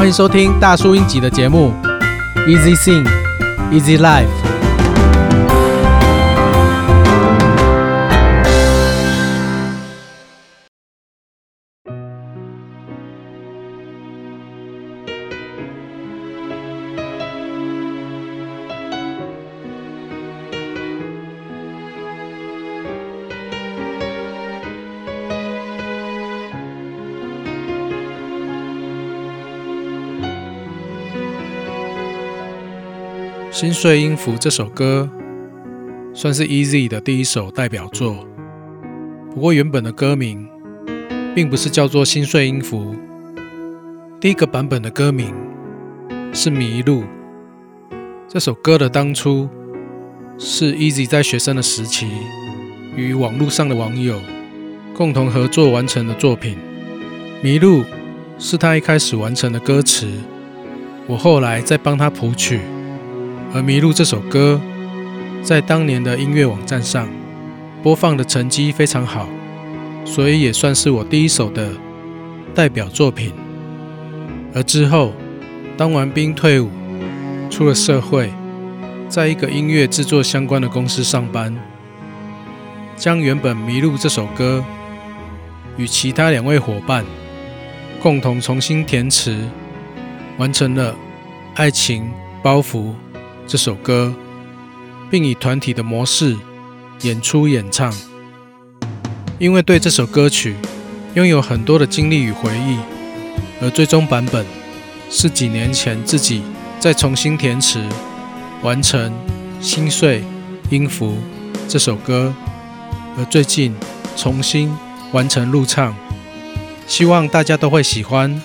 欢迎收听大叔英集的节目，Easy Sing, Easy Life。心碎音符这首歌算是 Easy 的第一首代表作，不过原本的歌名并不是叫做心碎音符，第一个版本的歌名是迷路。这首歌的当初是 Easy 在学生的时期与网络上的网友共同合作完成的作品，迷路是他一开始完成的歌词，我后来再帮他谱曲。而《迷路》这首歌，在当年的音乐网站上播放的成绩非常好，所以也算是我第一首的代表作品。而之后，当完兵退伍，出了社会，在一个音乐制作相关的公司上班，将原本《迷路》这首歌与其他两位伙伴共同重新填词，完成了《爱情包袱》。这首歌，并以团体的模式演出演唱。因为对这首歌曲拥有很多的经历与回忆，而最终版本是几年前自己再重新填词完成《心碎音符》这首歌，而最近重新完成录唱，希望大家都会喜欢。